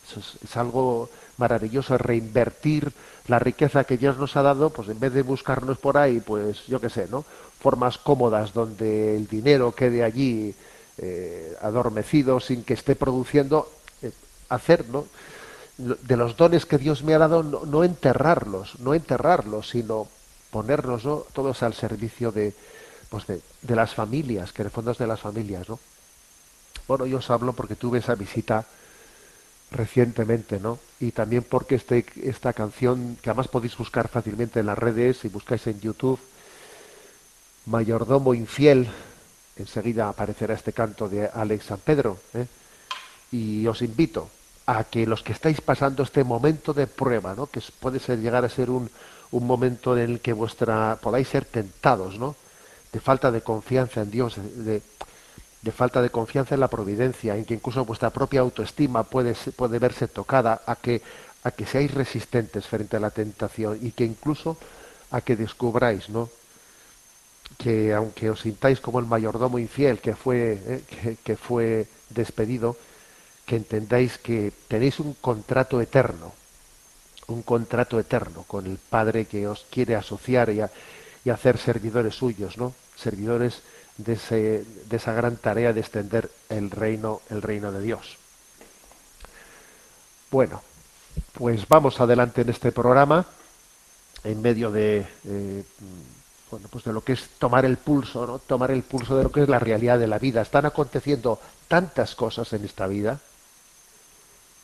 Speaker 1: Eso es, es algo maravilloso, reinvertir la riqueza que Dios nos ha dado, pues en vez de buscarnos por ahí, pues yo qué sé, ¿no? Formas cómodas donde el dinero quede allí eh, adormecido sin que esté produciendo, eh, hacer, ¿no? De los dones que Dios me ha dado, no, no enterrarlos, no enterrarlos, sino ponernos ¿no? todos al servicio de, pues de, de las familias, que en el de las familias, ¿no? Bueno, yo os hablo porque tuve esa visita recientemente, ¿no? Y también porque este, esta canción, que además podéis buscar fácilmente en las redes, si buscáis en YouTube, Mayordomo Infiel, enseguida aparecerá este canto de Alex San Pedro, ¿eh? Y os invito a que los que estáis pasando este momento de prueba, ¿no? Que puede ser, llegar a ser un, un momento en el que vuestra, podáis ser tentados, ¿no? De falta de confianza en Dios, de, de falta de confianza en la providencia, en que incluso vuestra propia autoestima puede, puede verse tocada, a que, a que seáis resistentes frente a la tentación y que incluso a que descubráis, ¿no? que aunque os sintáis como el mayordomo infiel que fue, eh, que, que fue despedido, que entendáis que tenéis un contrato eterno, un contrato eterno con el Padre que os quiere asociar y, a- y hacer servidores suyos, ¿no? Servidores de, ese- esa gran tarea de extender el reino, el reino de Dios. Bueno, pues vamos adelante en este programa, en medio de eh, bueno, pues de lo que es tomar el pulso, ¿no? Tomar el pulso de lo que es la realidad de la vida. Están aconteciendo tantas cosas en esta vida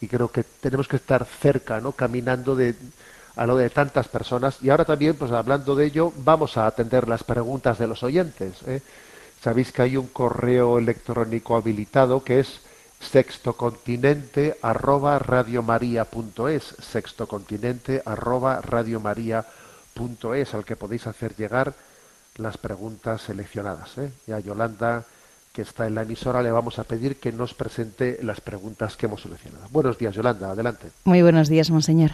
Speaker 1: y creo que tenemos que estar cerca, ¿no? Caminando de a lo de tantas personas y ahora también, pues hablando de ello, vamos a atender las preguntas de los oyentes. ¿eh? Sabéis que hay un correo electrónico habilitado que es sextocontinente arroba radiomaria.es sextocontinente arroba radiomaria.es al que podéis hacer llegar las preguntas seleccionadas. ¿eh? Y a Yolanda, que está en la emisora, le vamos a pedir que nos presente las preguntas que hemos seleccionado. Buenos días, Yolanda, adelante.
Speaker 3: Muy buenos días, monseñor.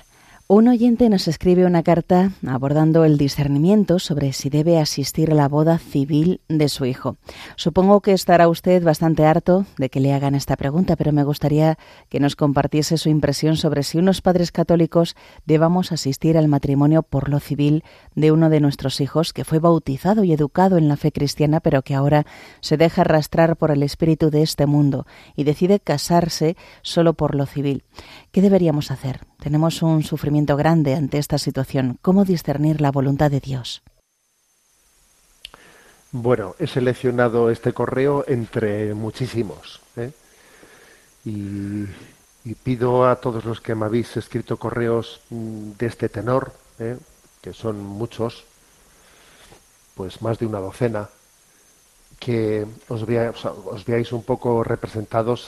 Speaker 3: Un oyente nos escribe una carta abordando el discernimiento sobre si debe asistir a la boda civil de su hijo. Supongo que estará usted bastante harto de que le hagan esta pregunta, pero me gustaría que nos compartiese su impresión sobre si unos padres católicos debamos asistir al matrimonio por lo civil de uno de nuestros hijos que fue bautizado y educado en la fe cristiana, pero que ahora se deja arrastrar por el espíritu de este mundo y decide casarse solo por lo civil. ¿Qué deberíamos hacer? Tenemos un sufrimiento grande ante esta situación. ¿Cómo discernir la voluntad de Dios?
Speaker 1: Bueno, he seleccionado este correo entre muchísimos. ¿eh? Y, pido a todos los que me habéis escrito correos mm, de este tenor, ¿eh? que son muchos, pues más de una docena, que os, vea- veáis un poco representados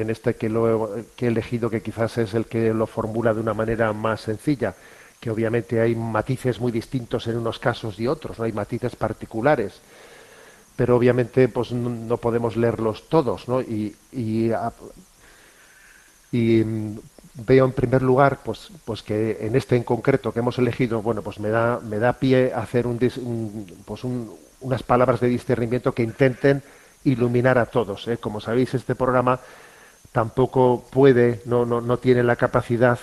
Speaker 1: en este que, lo he, que he elegido, que quizás es el que lo formula de una manera más sencilla, que obviamente hay matices muy distintos en unos casos y otros, ¿no? hay matices particulares, pero obviamente pues no, podemos leerlos todos, ¿no? Y, y, y, veo en primer lugar pues pues que en este en concreto que hemos elegido bueno pues me da me da pie a hacer un, un- pues un- unas palabras de discernimiento que intenten iluminar a todos ¿eh? como sabéis este programa tampoco puede no no no tiene la capacidad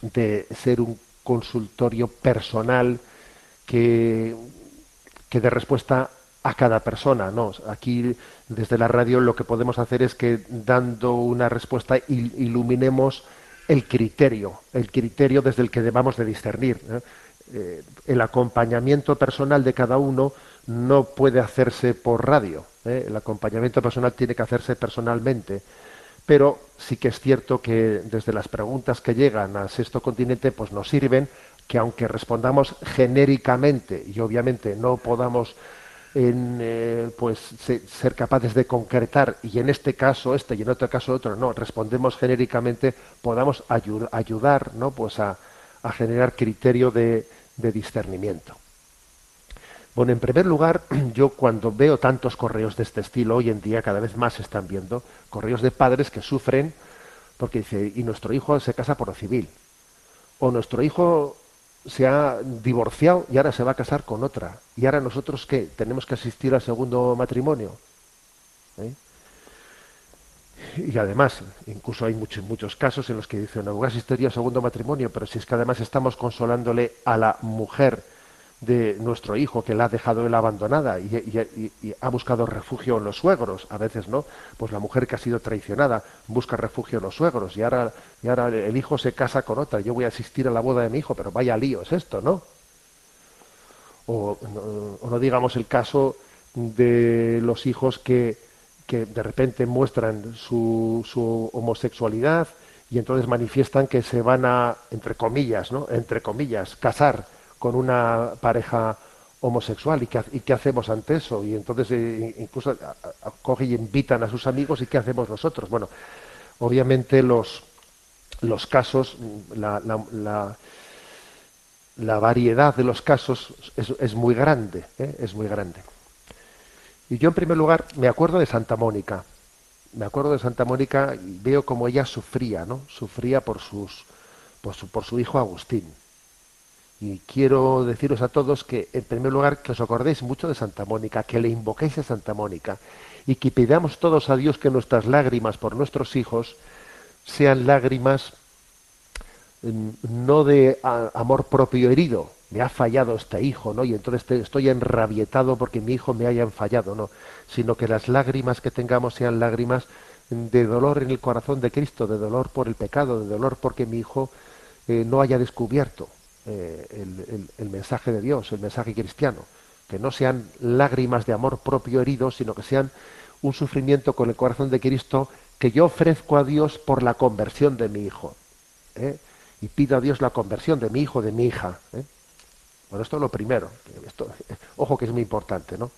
Speaker 1: de ser un consultorio personal que, que dé respuesta a cada persona. No, aquí desde la radio lo que podemos hacer es que dando una respuesta il- iluminemos el criterio, el criterio desde el que debamos de discernir. ¿eh? Eh, el acompañamiento personal de cada uno no puede hacerse por radio. ¿eh? El acompañamiento personal tiene que hacerse personalmente. Pero sí que es cierto que desde las preguntas que llegan a Sexto Continente, pues nos sirven que aunque respondamos genéricamente y obviamente no podamos en, eh, pues se- ser capaces de concretar y en este caso este y en otro caso otro no respondemos genéricamente podamos ayu- ayudar no pues a, a generar criterio de, de discernimiento bueno en primer lugar yo cuando veo tantos correos de este estilo hoy en día cada vez más se están viendo correos de padres que sufren porque dice y nuestro hijo se casa por lo civil o nuestro hijo se ha divorciado y ahora se va a casar con otra. ¿Y ahora nosotros qué? ¿Tenemos que asistir al segundo matrimonio? Y además, incluso hay muchos, muchos casos en los que dicen, no voy a asistir al segundo matrimonio, pero si es que además estamos consolándole a la mujer de nuestro hijo que la ha dejado él abandonada y, ha buscado refugio en los suegros, a veces no, pues la mujer que ha sido traicionada busca refugio en los suegros y ahora, y ahora el hijo se casa con otra, yo voy a asistir a la boda de mi hijo, pero vaya lío es esto, no- o no digamos el caso de los hijos que, que de repente muestran su, su homosexualidad y entonces manifiestan que se van a, entre comillas, ¿no? Entre comillas, casar con una pareja homosexual y qué, y qué hacemos ante eso y entonces eh, incluso coge y invitan a sus amigos y qué hacemos nosotros bueno obviamente los los casos la, la- variedad de los casos es, muy grande ¿eh? es muy grande y yo en primer lugar me acuerdo de Santa Mónica. Me acuerdo de Santa Mónica y veo como ella sufría no sufría por sus por su, por su hijo Agustín. Y quiero deciros a todos que, en primer lugar, que os acordéis mucho de Santa Mónica, que le invoquéis a Santa Mónica y que pidamos todos a Dios que nuestras lágrimas por nuestros hijos sean lágrimas mm, no de a- amor propio herido, me ha fallado este hijo, ¿no? Y entonces estoy enrabietado porque mi hijo me haya fallado, no, sino que las lágrimas que tengamos sean lágrimas de dolor en el corazón de Cristo, de dolor por el pecado, de dolor porque mi hijo eh, no haya descubierto eh, el, mensaje de Dios, el mensaje cristiano, que no sean lágrimas de amor propio herido, sino que sean un sufrimiento con el corazón de Cristo que yo ofrezco a Dios por la conversión de mi hijo. ¿eh? Y pido a Dios la conversión de mi hijo, de mi hija. Bueno, esto es lo primero. Ojo que es muy importante, ¿no?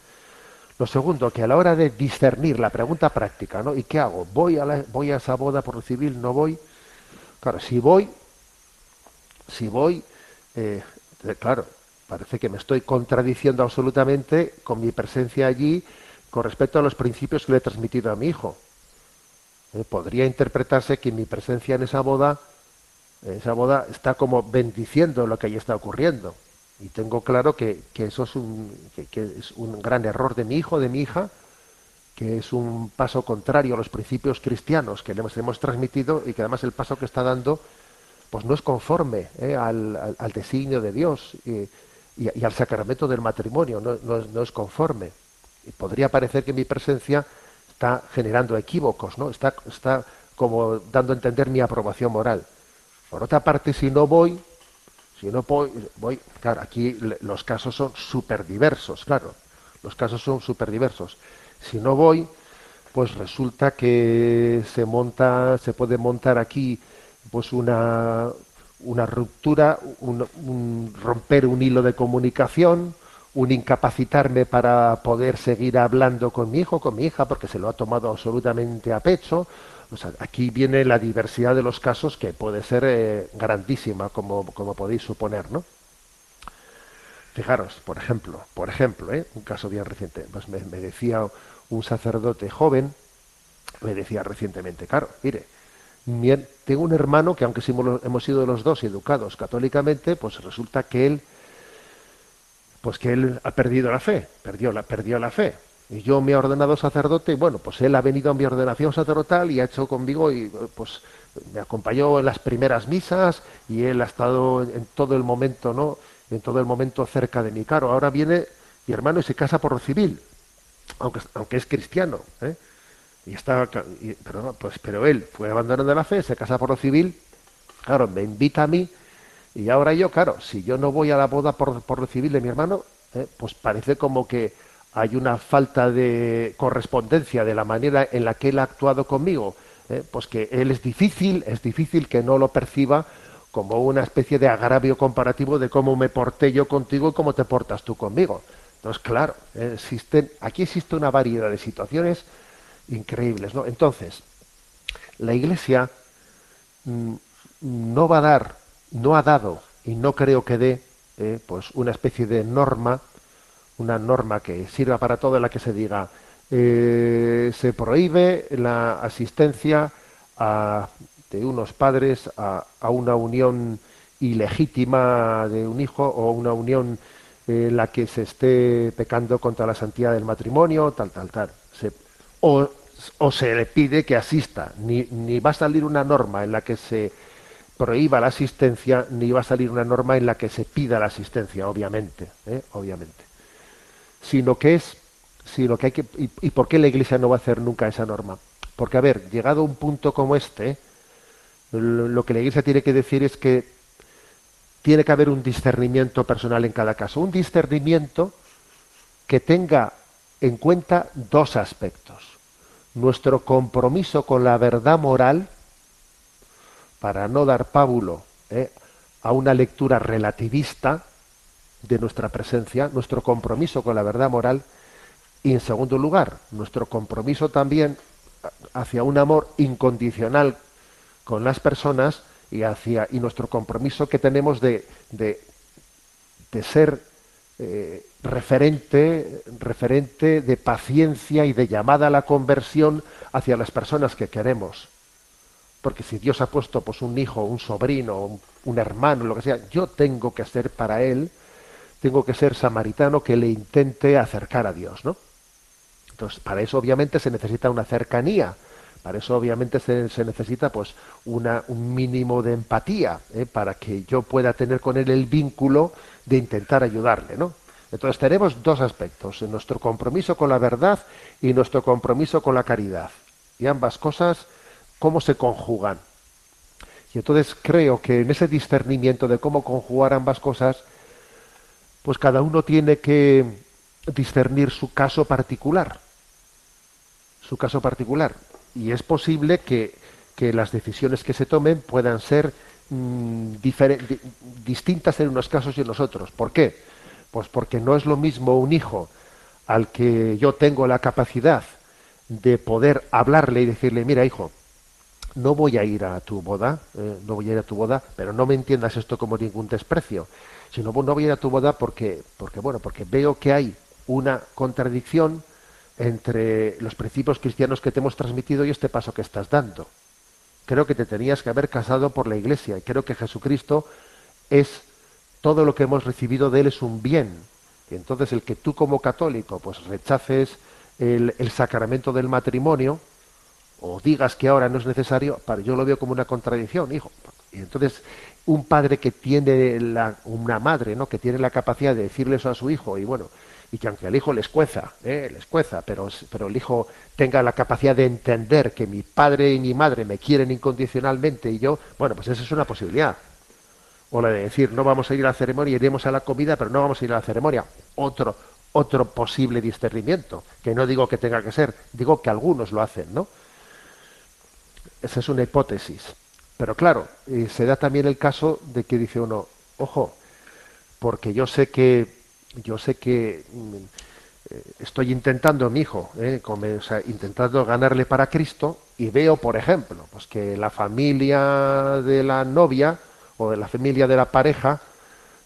Speaker 1: Lo segundo, que a la hora de discernir la pregunta práctica, ¿no? ¿Y qué hago? ¿Voy a, la- voy a esa boda por civil? ¿No voy? Claro, si voy, si voy, eh, eh, claro, parece que me estoy contradiciendo absolutamente con mi presencia allí con respecto a los principios que le he transmitido a mi hijo. Eh, podría interpretarse que mi presencia en esa boda, en esa boda está como bendiciendo lo que ahí está ocurriendo. Y tengo claro que, que eso es un, que- es un gran error de mi hijo, de mi hija, que es un paso contrario a los principios cristianos que le hemos, hemos transmitido y que además el paso que está dando pues no es conforme ¿eh? al, al- designio de Dios y, y- y al sacramento del matrimonio, no, no es, no es conforme. Y podría parecer que mi presencia está generando equívocos, ¿no? Está, está como dando a entender mi aprobación moral. Por otra parte, si no voy, si no voy, voy claro, aquí los casos son súper diversos, claro, los casos son súper diversos. Si no voy, pues resulta que se monta, se puede montar aquí pues una, una ruptura, un romper un hilo de comunicación, un incapacitarme para poder seguir hablando con mi hijo, con mi hija, porque se lo ha tomado absolutamente a pecho. O sea, aquí viene la diversidad de los casos que puede ser eh, grandísima, como, como podéis suponer, ¿no? Fijaros, por ejemplo, por ejemplo, ¿eh? un caso bien reciente, pues me, me decía un sacerdote joven, me decía recientemente, claro, mire, tengo un hermano que aunque hemos sido los dos educados católicamente, pues resulta que él, pues que él ha perdido la fe, perdió la, perdió la fe. Y yo me he ordenado sacerdote, y bueno, pues él ha venido a mi ordenación sacerdotal y ha hecho conmigo y pues me acompañó en las primeras misas y él ha estado en todo el momento, ¿no? En todo el momento cerca de mí. Claro, ahora viene mi hermano y se casa por lo civil, aunque, aunque es cristiano, ¿eh? Y está, y- pero, pues, pero él fue abandonando la fe, se casa por lo civil, claro, me invita a mí y ahora yo, claro, si yo no voy a la boda por, por lo civil de mi hermano, ¿eh? pues parece como que hay una falta de correspondencia de la manera en la que él ha actuado conmigo, ¿eh? pues que él es difícil, es difícil que no lo perciba como una especie de agravio comparativo de cómo me porté yo contigo y cómo te portas tú conmigo. Entonces, claro, eh, existen, aquí existe una variedad de situaciones increíbles, ¿no? Entonces, la Iglesia mm, no va a dar, no ha dado y no creo que dé, eh, pues una especie de norma, una norma que sirva para todo en la que se diga eh, se prohíbe la asistencia a- de unos padres a, a una unión ilegítima de un hijo o una unión en la que se esté pecando contra la santidad del matrimonio, tal, tal, tal. Se- o, o se le pide que asista. Ni, ni va a salir una norma en la que se prohíba la asistencia, ni va a salir una norma en la que se pida la asistencia, obviamente, ¿eh? obviamente. Sino que es, sino que hay que, y, por qué la Iglesia no va a hacer nunca esa norma? Porque, a ver, llegado a un punto como este, lo lo que la Iglesia tiene que decir es que tiene que haber un discernimiento personal en cada caso, un discernimiento que tenga en cuenta dos aspectos. Nuestro compromiso con la verdad moral, para no dar pábulo ¿eh? a una lectura relativista de nuestra presencia, nuestro compromiso con la verdad moral, y en segundo lugar, nuestro compromiso también hacia un amor incondicional con las personas y hacia y nuestro compromiso que tenemos de, de, ser eh, referente, referente de paciencia y de llamada a la conversión hacia las personas que queremos. Porque si Dios ha puesto pues un hijo, un sobrino, un, un hermano, lo que sea, yo tengo que ser para él, tengo que ser samaritano que le intente acercar a Dios, ¿no? Entonces, para eso obviamente se necesita una cercanía, para eso obviamente se, se necesita pues una, un mínimo de empatía, ¿eh? para que yo pueda tener con él el vínculo de intentar ayudarle, ¿no? Entonces tenemos dos aspectos, nuestro compromiso con la verdad y nuestro compromiso con la caridad. Y ambas cosas, ¿cómo se conjugan? Y entonces creo que en ese discernimiento de cómo conjugar ambas cosas, pues cada uno tiene que discernir su caso particular. Su caso particular. Y es posible que, que las decisiones que se tomen puedan ser mm, distintas en unos casos y en los otros. ¿Por qué? Pues porque no es lo mismo un hijo al que yo tengo la capacidad de poder hablarle y decirle, mira hijo, no voy a ir a tu boda, eh, no voy a ir a tu boda, pero no me entiendas esto como ningún desprecio, sino bueno, no voy a ir a tu boda porque, porque bueno, porque veo que hay una contradicción entre los principios cristianos que te hemos transmitido y este paso que estás dando. Creo que te tenías que haber casado por la Iglesia y creo que Jesucristo es todo lo que hemos recibido de él es un bien. Y entonces el que tú como católico pues rechaces el, sacramento del matrimonio o digas que ahora no es necesario, yo lo veo como una contradicción, hijo. Y entonces un padre que tiene la, una madre, ¿no? que tiene la capacidad de decirle eso a su hijo y bueno, y que aunque al hijo le escueza, ¿eh? le escueza, pero, pero el hijo tenga la capacidad de entender que mi padre y mi madre me quieren incondicionalmente y yo, bueno, pues esa es una posibilidad. O la de decir, no vamos a ir a la ceremonia, iremos a la comida, pero no vamos a ir a la ceremonia. Otro, otro posible discernimiento, que no digo que tenga que ser, digo que algunos lo hacen, ¿no? Esa es una hipótesis. Pero claro, eh, se da también el caso de que dice uno, ojo, porque yo sé que, yo sé que mm, eh, estoy intentando, mi hijo, eh, come- o sea, intentando ganarle para Cristo y veo, por ejemplo, pues que la familia de la novia o de la familia de la pareja,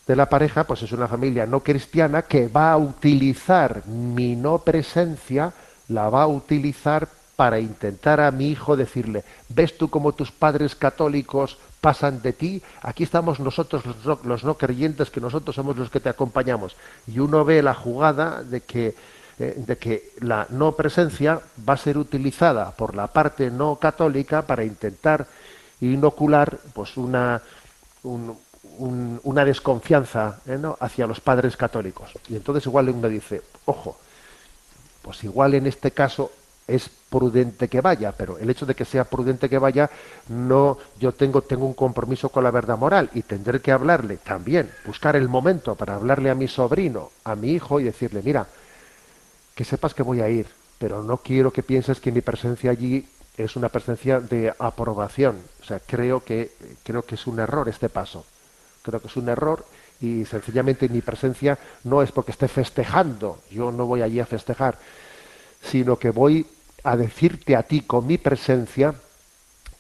Speaker 1: de la pareja, pues es una familia no cristiana que va a utilizar mi no presencia, la va a utilizar para intentar a mi hijo decirle, ¿ves tú cómo tus padres católicos pasan de ti? Aquí estamos nosotros los no, creyentes, que nosotros somos los que te acompañamos. Y uno ve la jugada de que eh, de que la no presencia va a ser utilizada por la parte no católica para intentar inocular pues una, un- un- una desconfianza ¿eh, hacia los padres católicos. Y entonces igual uno dice, ojo, pues igual en este caso es prudente que vaya, pero el hecho de que sea prudente que vaya, no, yo tengo, tengo un compromiso con la verdad moral y tendré que hablarle también, buscar el momento para hablarle a mi sobrino, a mi hijo y decirle, mira, que sepas que voy a ir, pero no quiero que pienses que mi presencia allí es una presencia de aprobación. O sea, creo que, creo que es un error este paso. Creo que es un error y sencillamente mi presencia no es porque esté festejando, yo no voy allí a festejar, sino que voy a decirte a ti con mi presencia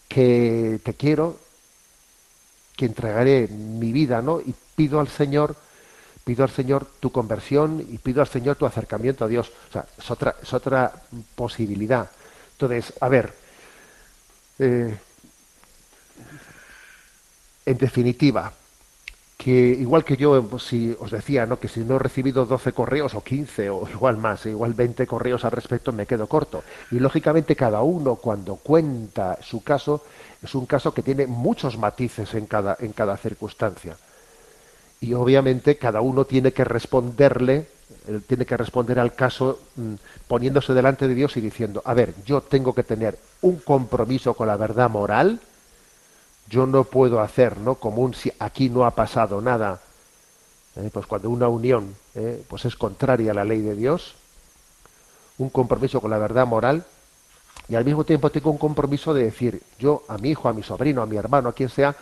Speaker 1: que te quiero, que entregaré mi vida, ¿no? Y pido al Señor, pido al Señor tu conversión y pido al Señor tu acercamiento a Dios. O sea, es otra, es otra posibilidad. Entonces, a ver, eh, en definitiva, que igual que yo, pues, si os decía, ¿no? que si no he recibido 12 correos o 15 o igual más, igual 20 correos al respecto, me quedo corto. Y lógicamente cada uno cuando cuenta su caso, es un caso que tiene muchos matices en cada, en cada circunstancia. Y obviamente cada uno tiene que responderle, él tiene que responder al caso mm, poniéndose delante de Dios y diciendo, a ver, yo tengo que tener un compromiso con la verdad moral, yo no puedo hacer, ¿no? Como un si aquí no ha pasado nada, ¿eh? pues cuando una unión, ¿eh? pues es contraria a la ley de Dios, un compromiso con la verdad moral, y al mismo tiempo tengo un compromiso de decir, yo a mi hijo, a mi sobrino, a mi hermano, a quien sea,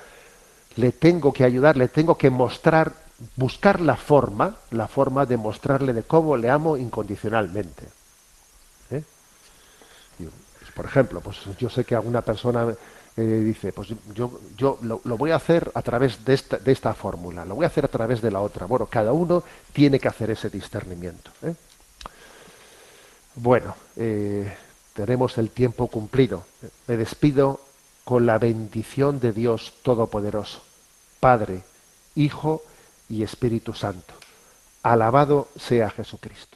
Speaker 1: le tengo que ayudar, le tengo que mostrar, buscar la forma, la forma de mostrarle de cómo le amo incondicionalmente. ¿eh? Pues, por ejemplo, pues yo sé que alguna persona eh, dice, pues yo, yo lo, voy a hacer a través de esta, de esta fórmula, lo voy a hacer a través de la otra. Bueno, cada uno tiene que hacer ese discernimiento. ¿eh? Bueno, eh, tenemos el tiempo cumplido. Me despido con la bendición de Dios Todopoderoso, Padre, Hijo y Espíritu Santo. Alabado sea Jesucristo.